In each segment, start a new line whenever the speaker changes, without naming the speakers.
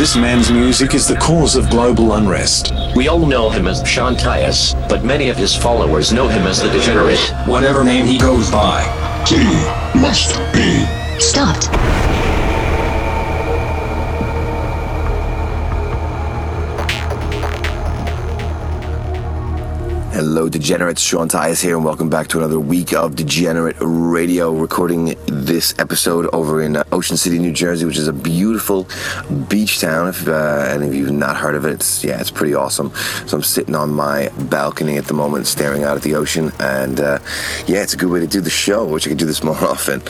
This man's music is the cause of global unrest.
We all know him as Sean Tyas, but many of his followers know him as the Degenerate.
Whatever name he goes by.
T must be
Stopped.
Hello, Degenerates. Sean Tyas here, and welcome back to another week of Degenerate Radio. Recording this episode over in uh, Ocean City, New Jersey, which is a beautiful beach town. If uh, any of you have not heard of it, it's, yeah, it's pretty awesome. So I'm sitting on my balcony at the moment, staring out at the ocean, and uh, yeah, it's a good way to do the show. Which I could do this more often.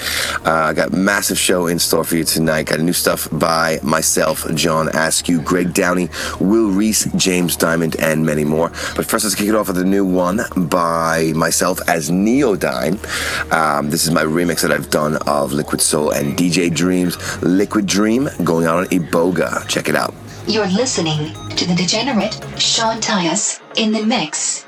Uh, I got massive show in store for you tonight. Got new stuff by myself, John Askew, Greg Downey, Will Rees, James Diamond, and many more. But first, let's kick it off with a new one by myself as Neodyne. Um, this is my remix that I've done of Liquid Soul and DJ Dreams, Liquid Dream, going out on Iboga. Check it out.
You're listening to the degenerate Sean Tyas in the mix.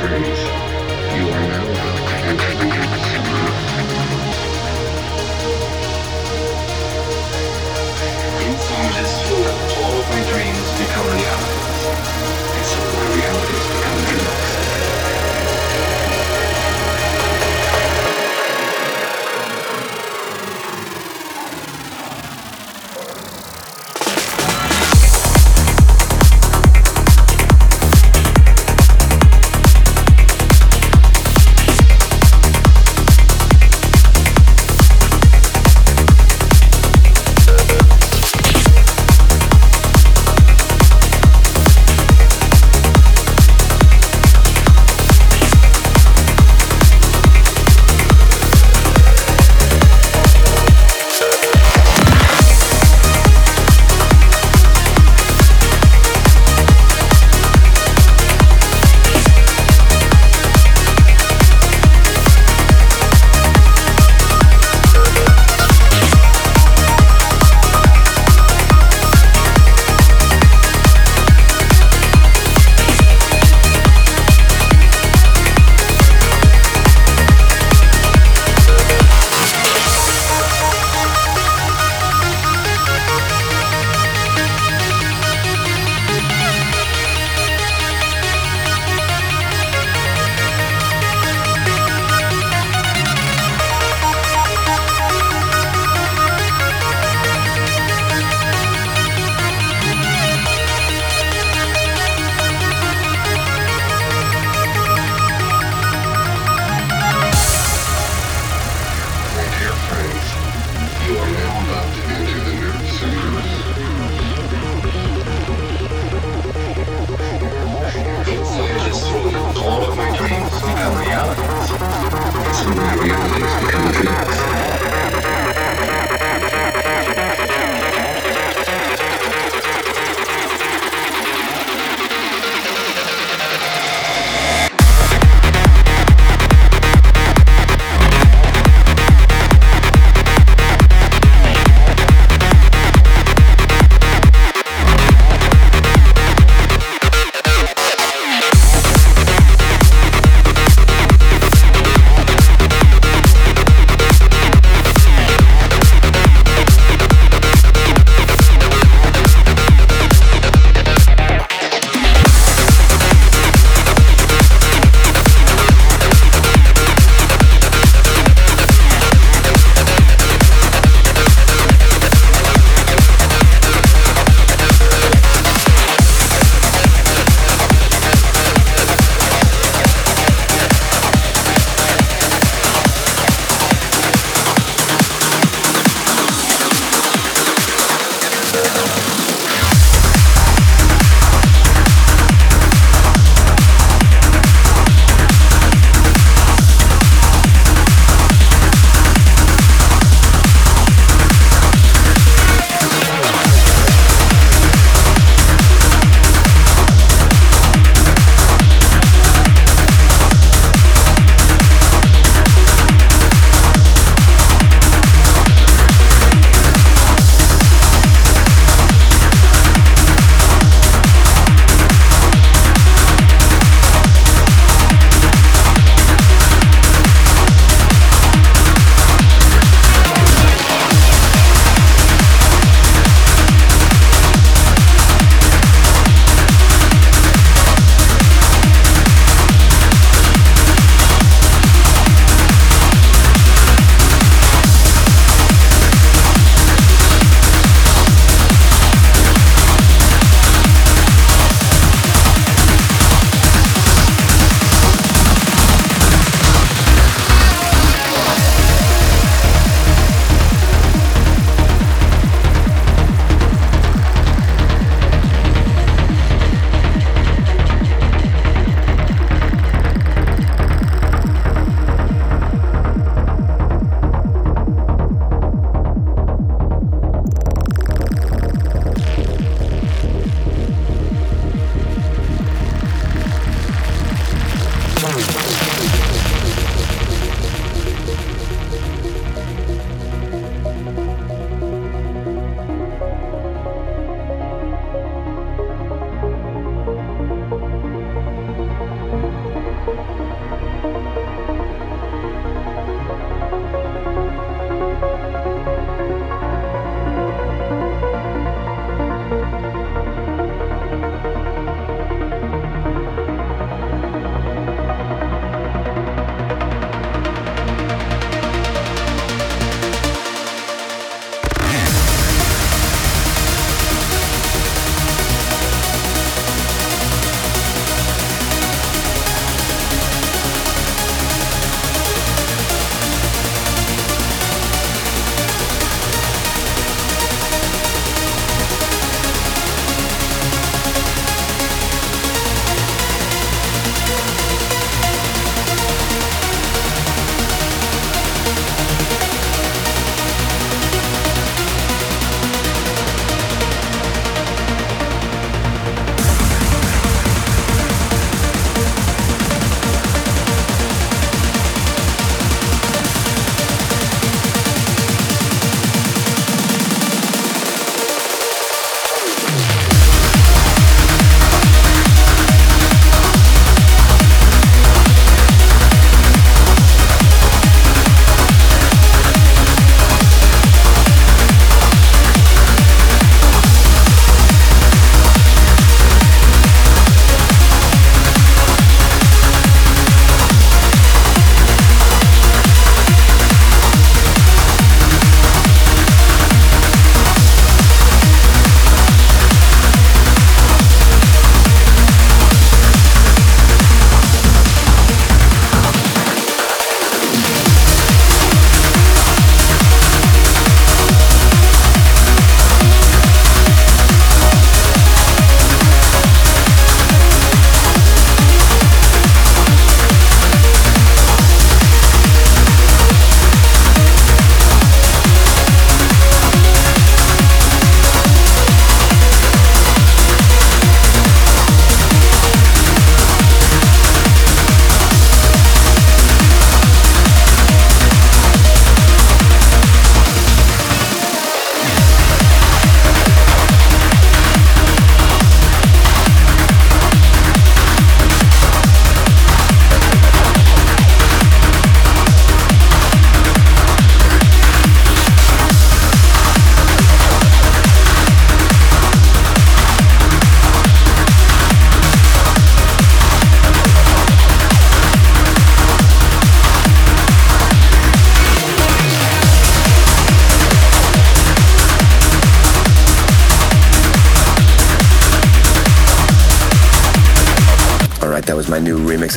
praise.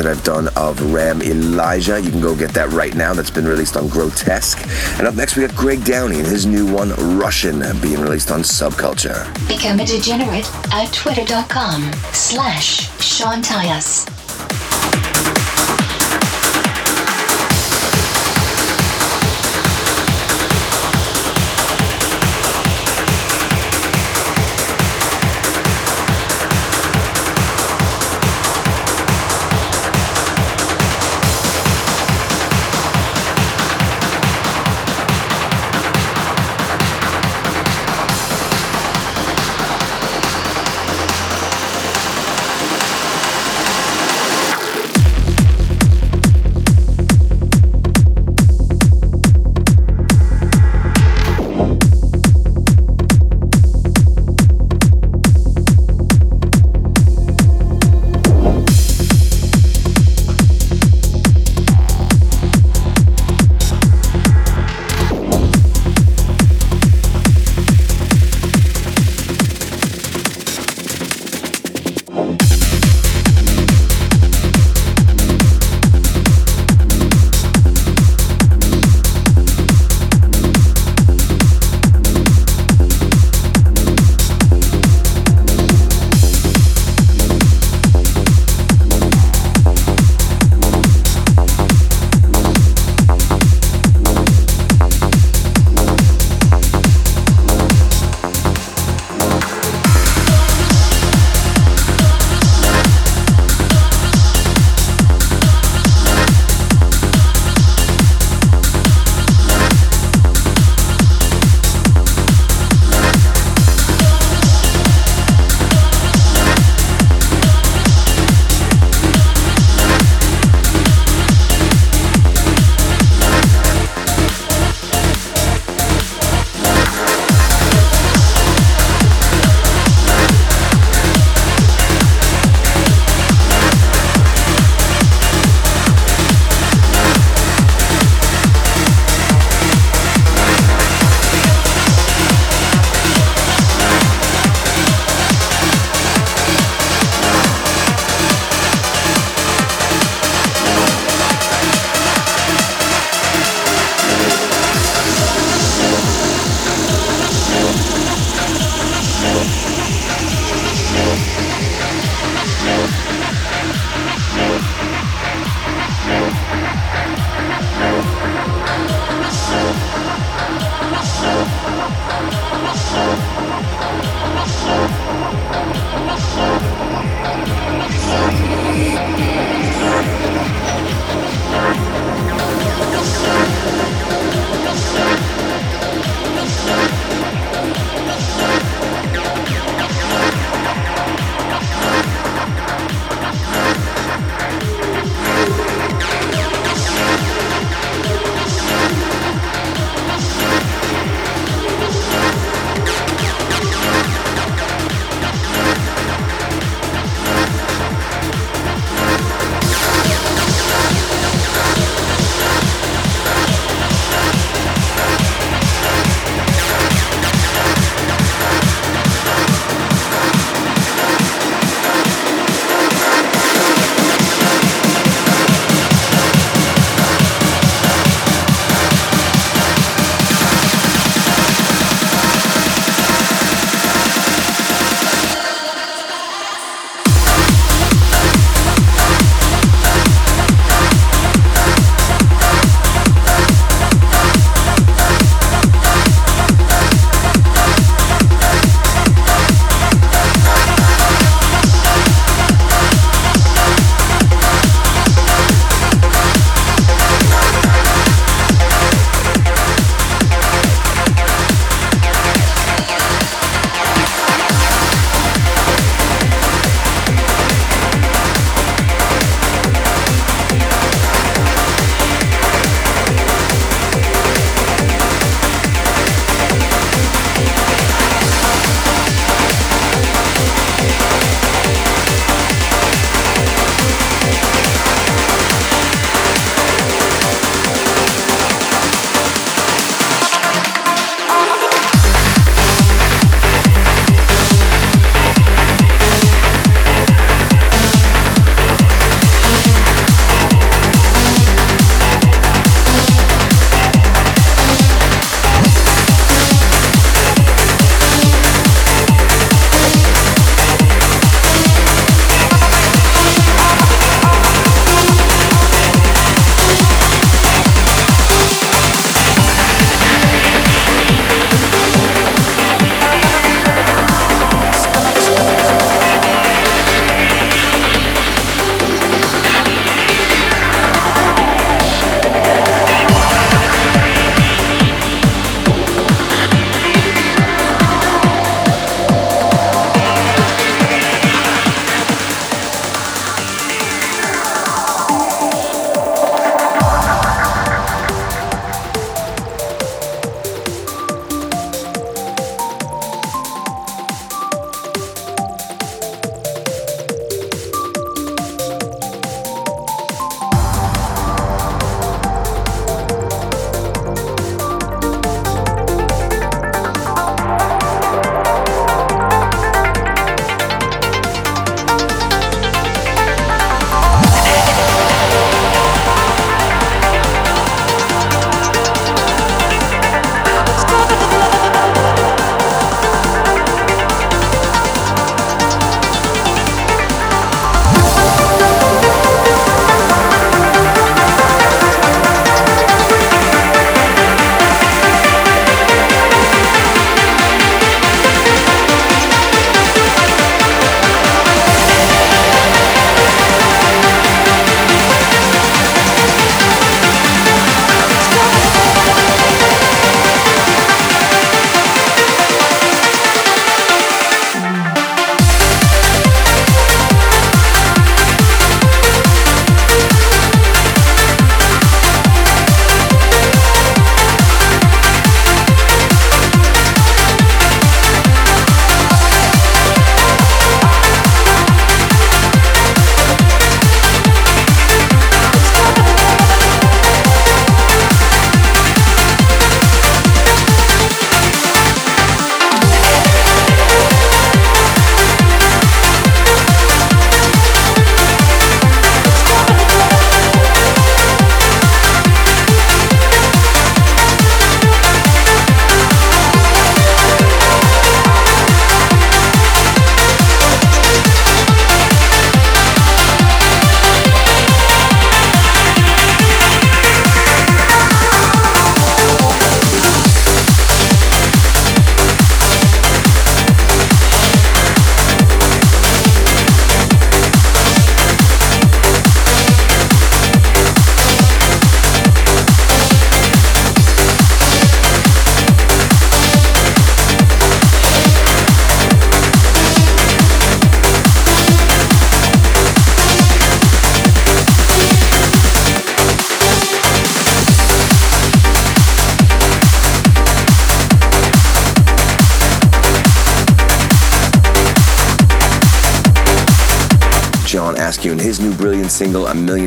That I've done of Ram Elijah. You can go get that right now. That's been released on Grotesque. And up next, we got Greg Downey and his new one, Russian, being released on Subculture.
Become a degenerate at twitter.com slash Sean Tyas.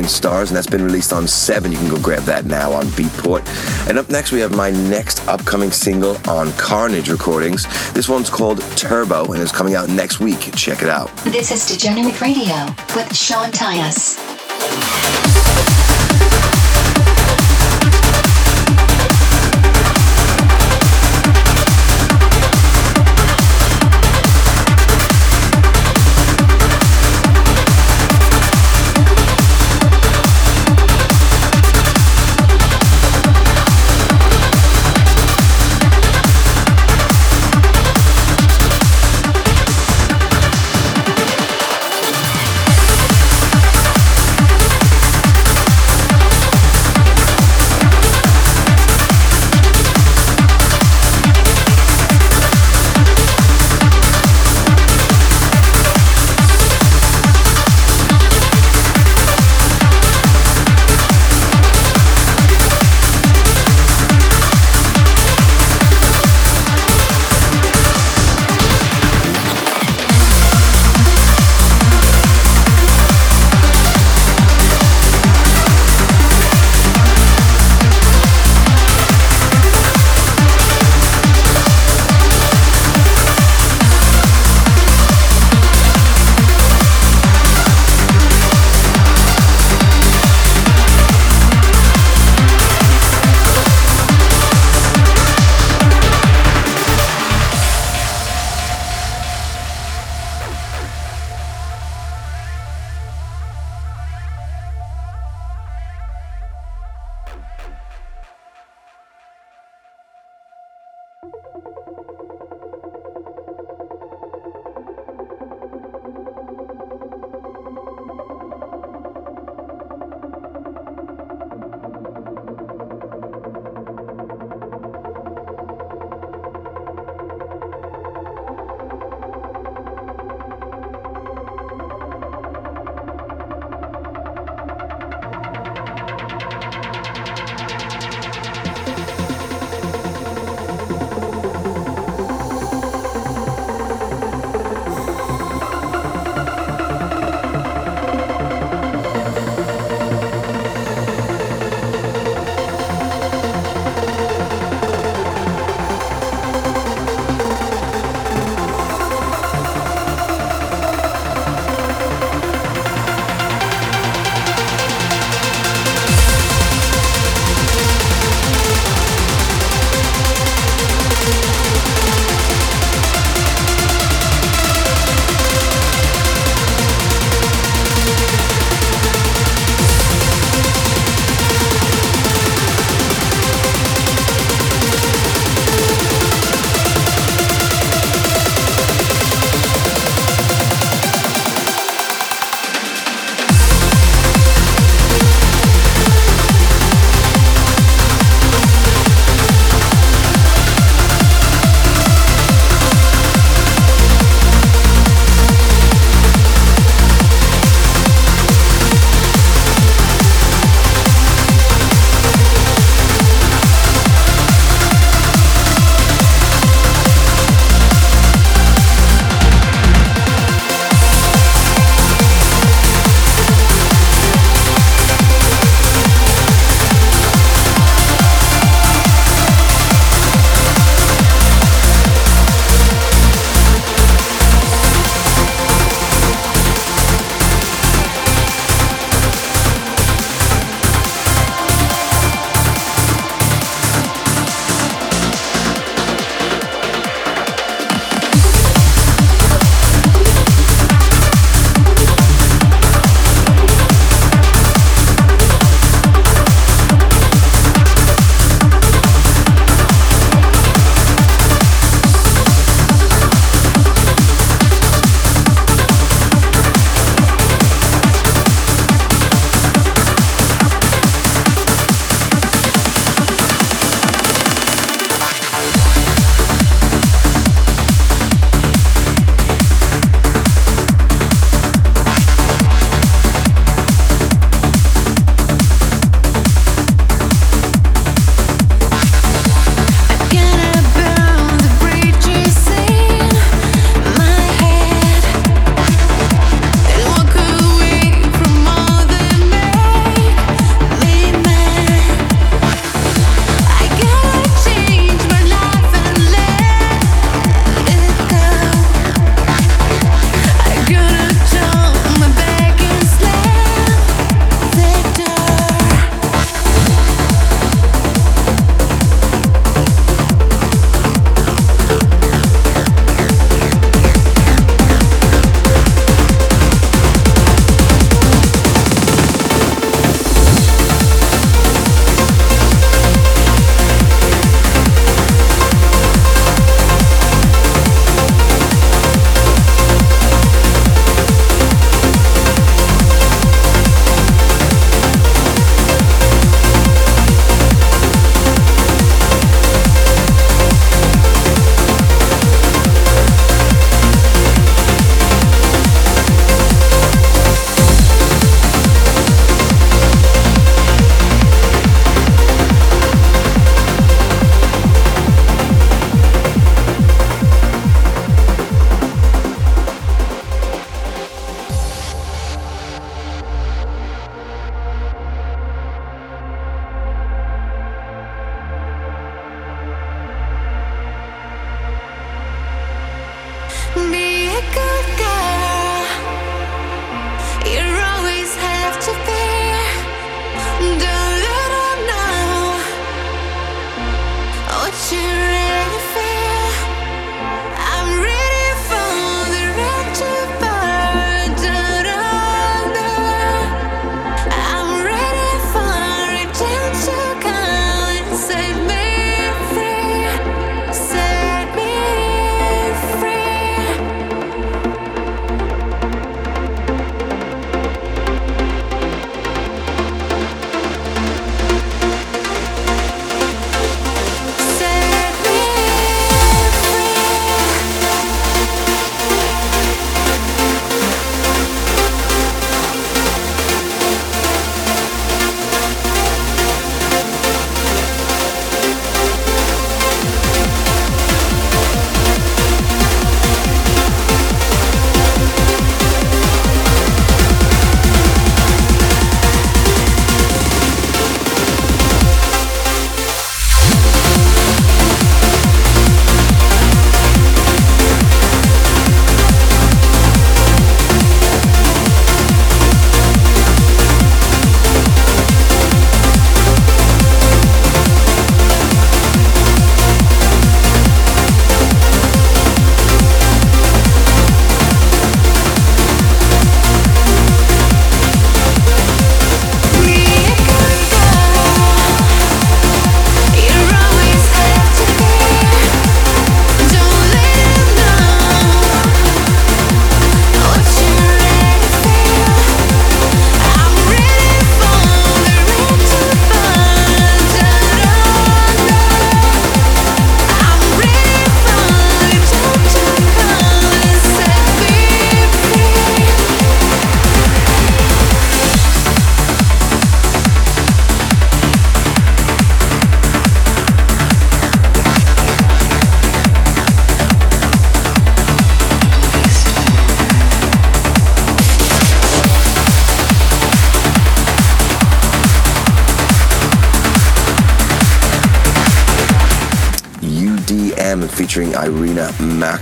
Stars, and that's been released on 7. You can go grab that now on Beatport. And up next, we have my next upcoming single on Carnage Recordings. This one's called Turbo, and it's coming out next week. Check it out.
This is Degenerate Radio with Sean Tyas.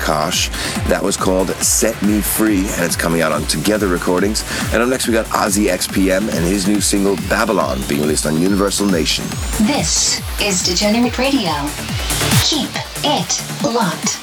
Makash. That was called Set Me Free, and it's coming out on Together Recordings. And up next, we got Ozzy XPM and his new single Babylon being released on Universal Nation.
This is Degenerate Radio. Keep it locked.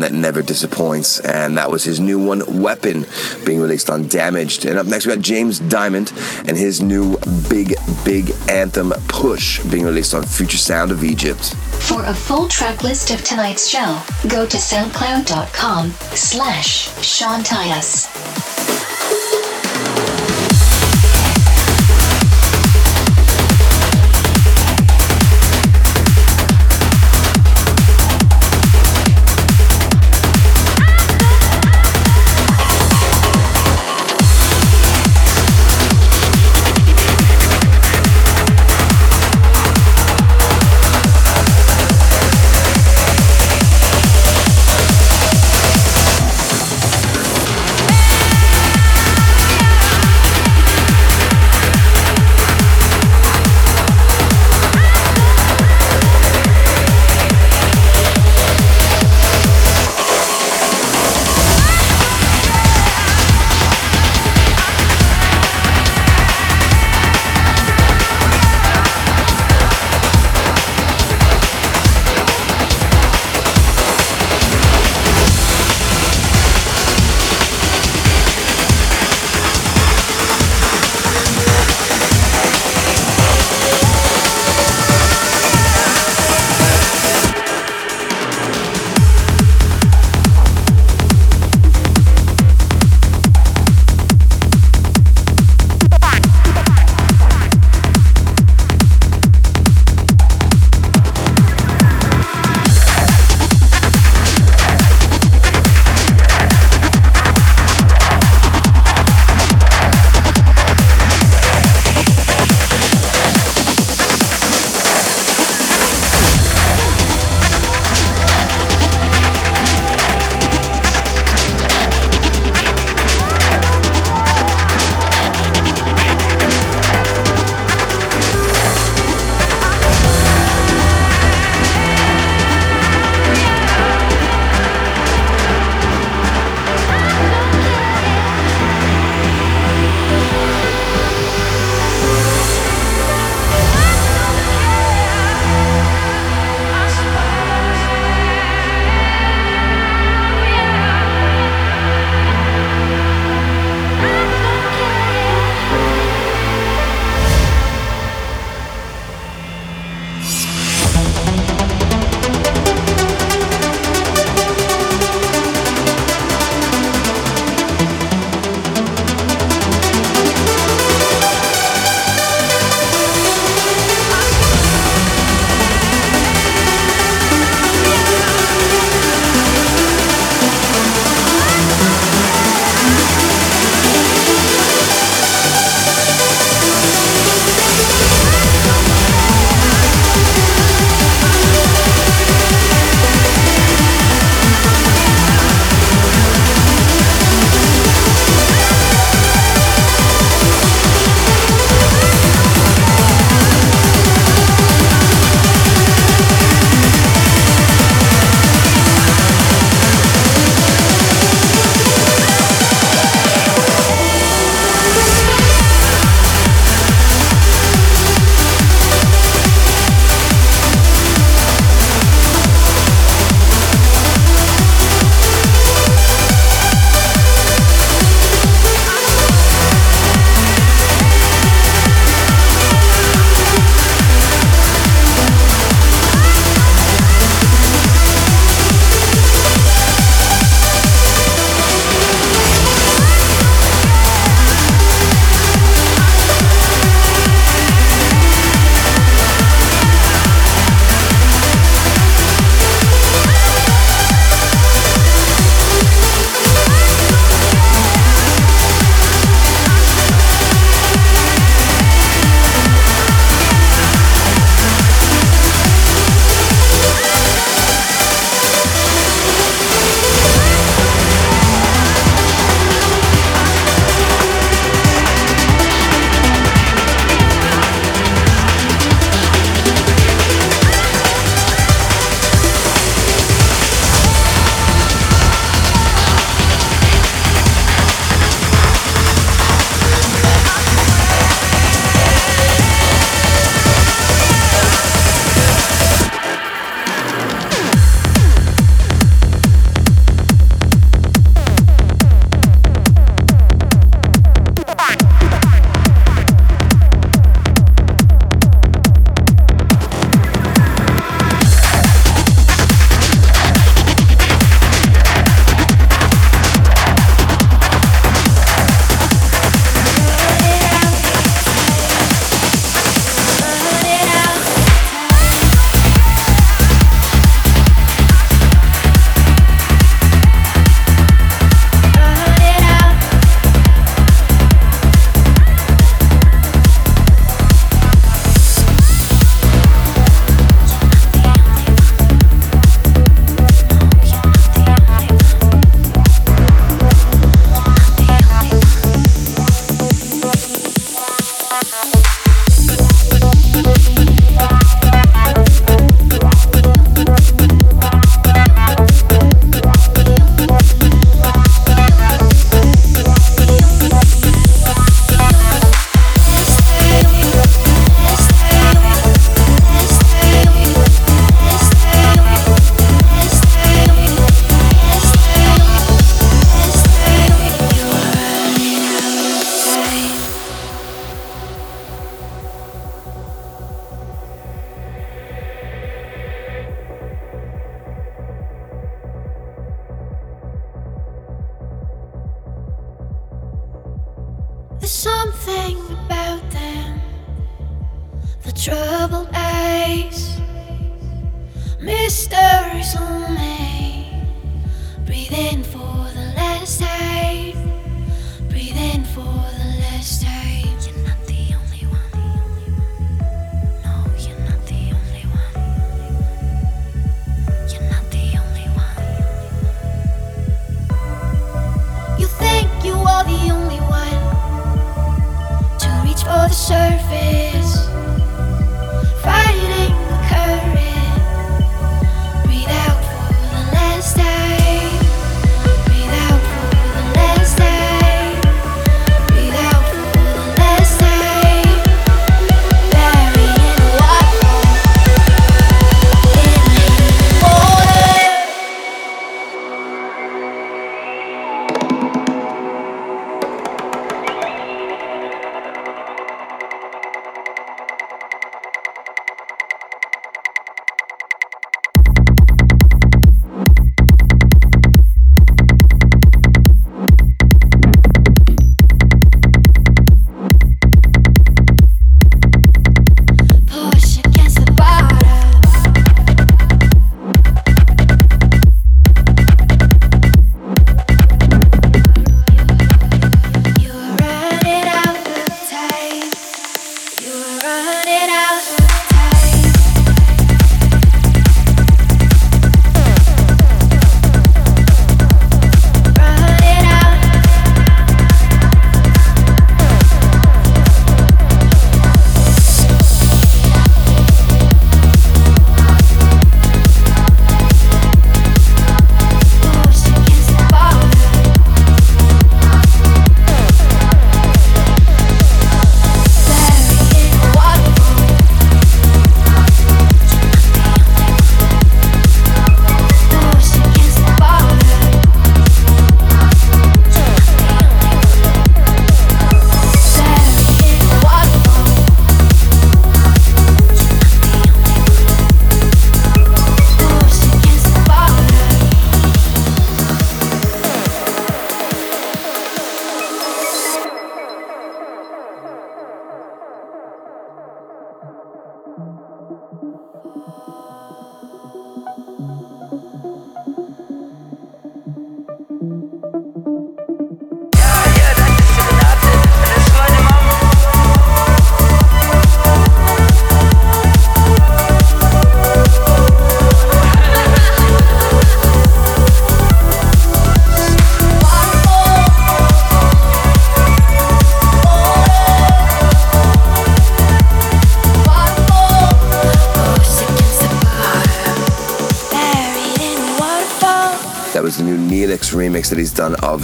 That never disappoints, and that was his new one, Weapon, being released on Damaged. And up next, we got James Diamond and his new big, big anthem, Push, being released on Future Sound of Egypt.
For a full track list of tonight's show, go to soundcloud.com slash Sean Tyas.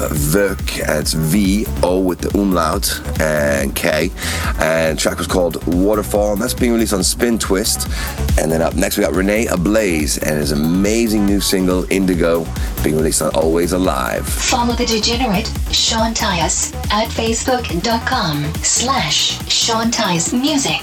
Of Verk. It's V O with the umlaut and K. And track was called Waterfall. That's being released on Spin Twist. And then up next we got Rene Ablaze and his amazing new single Indigo being released on Always Alive.
Follow the degenerate Sean Tyas at facebook.com slash Sean Tyas Music.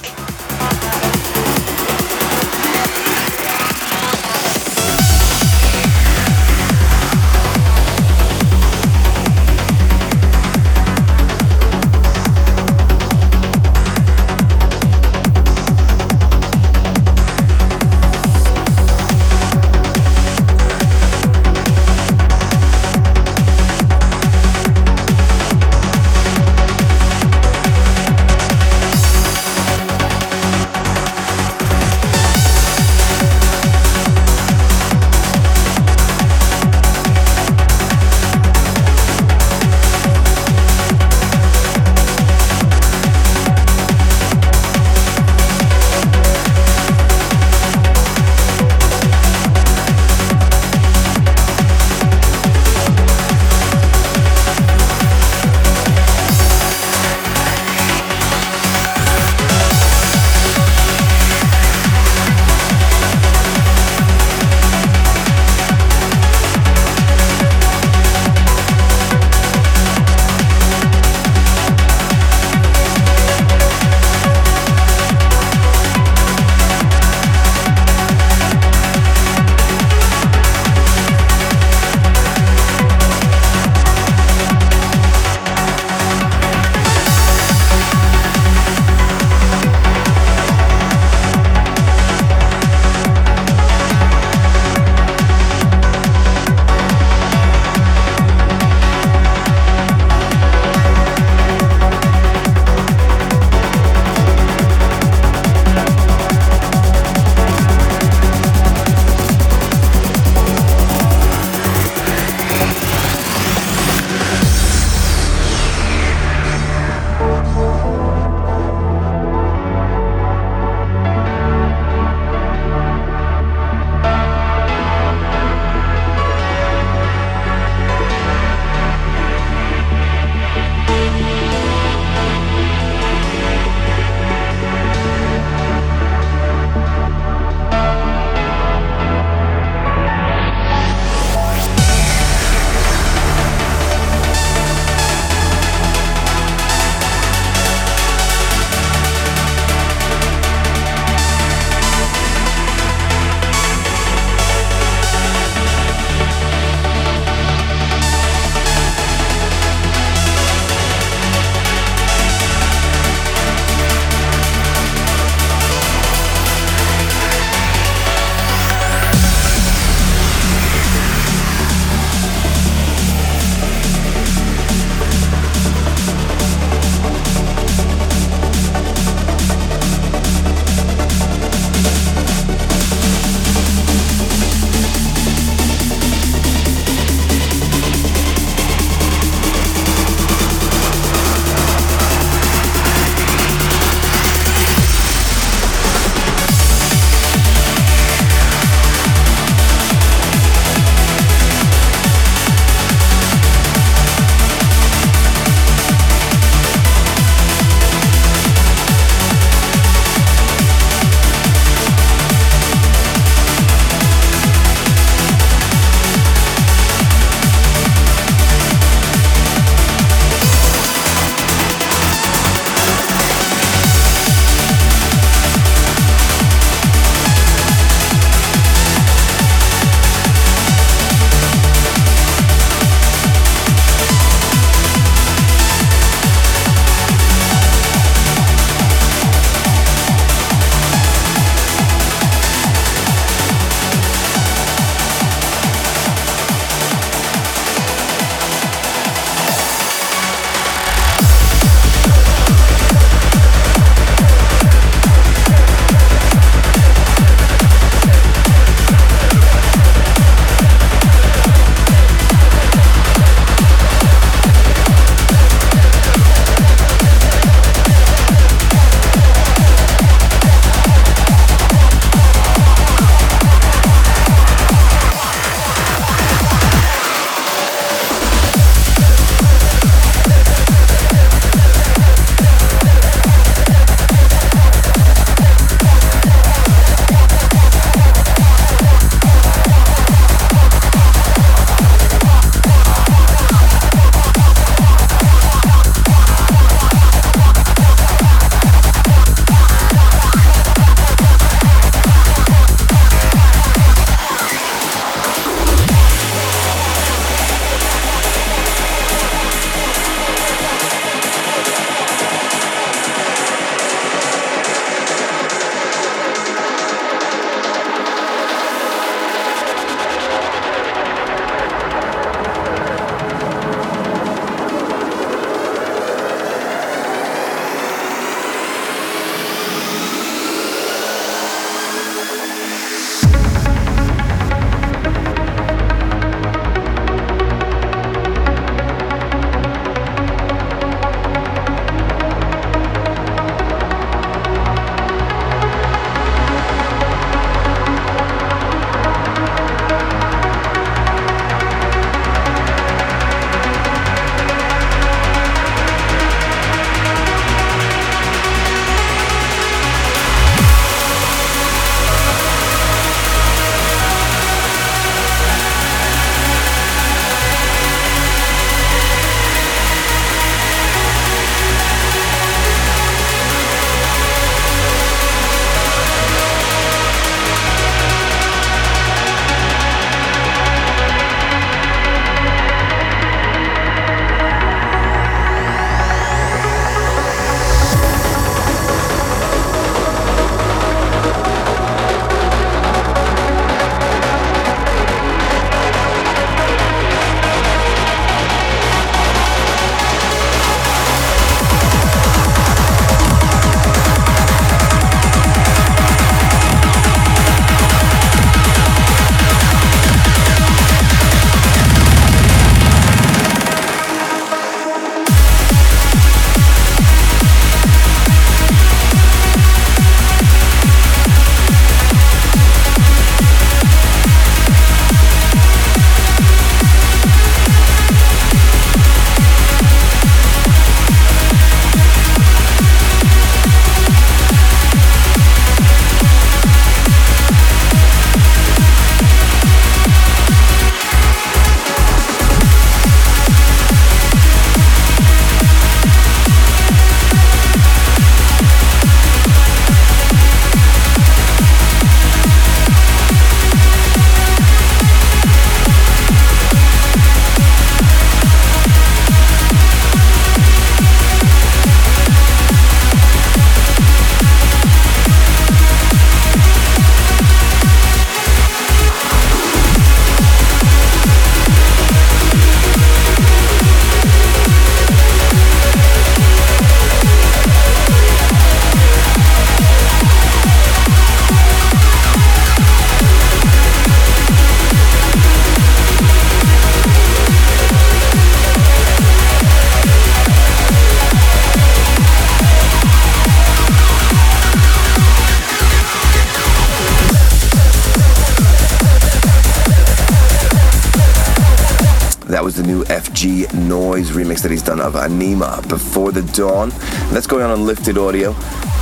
That he's done of Anima Before the Dawn. That's going on on Lifted Audio.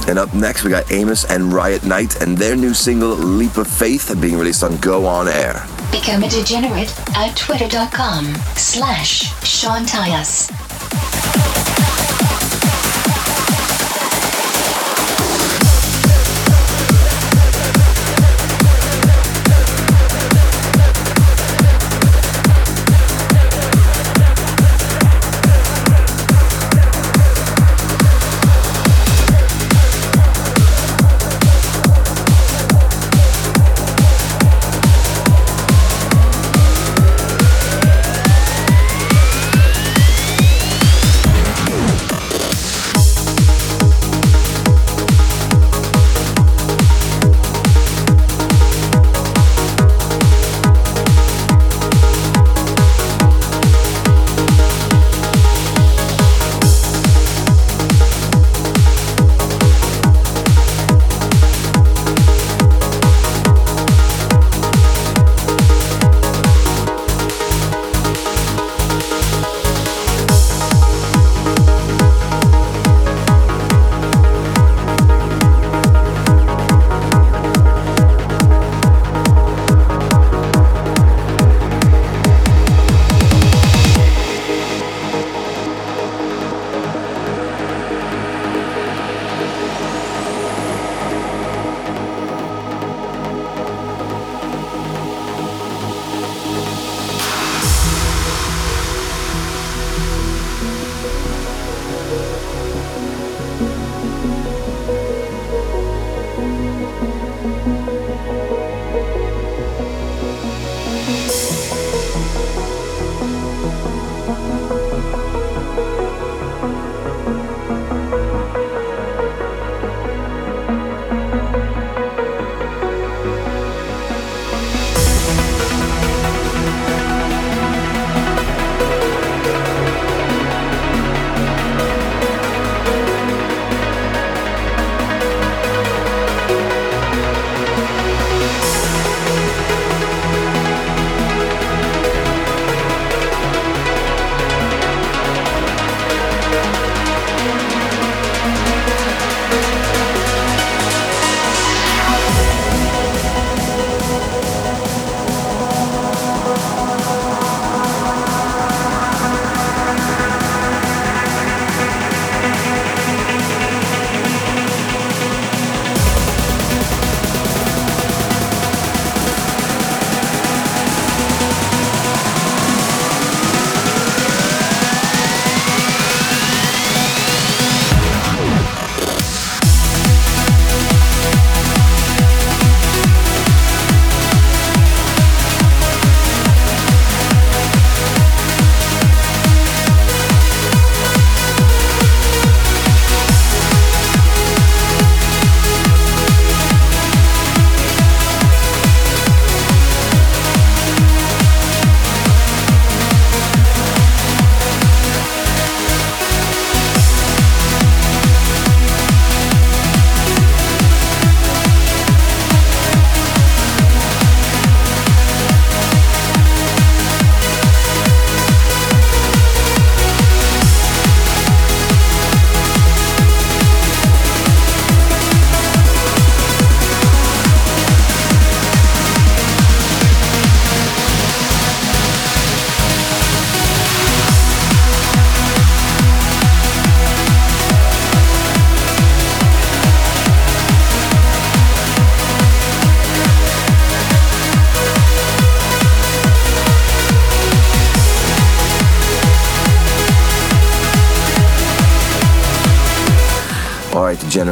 And up next, we got Amos and Riot Knight and their new single, Leap of Faith, being released on Go On Air.
Become a degenerate at twitter.com slash Sean Tyas.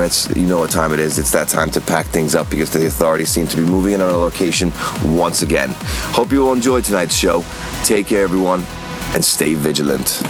Degenerates, you know what time it is. It's that time to pack things up because the authorities seem to be moving in on a location once again. Hope you all enjoyed tonight's show. Take care, everyone, and stay vigilant.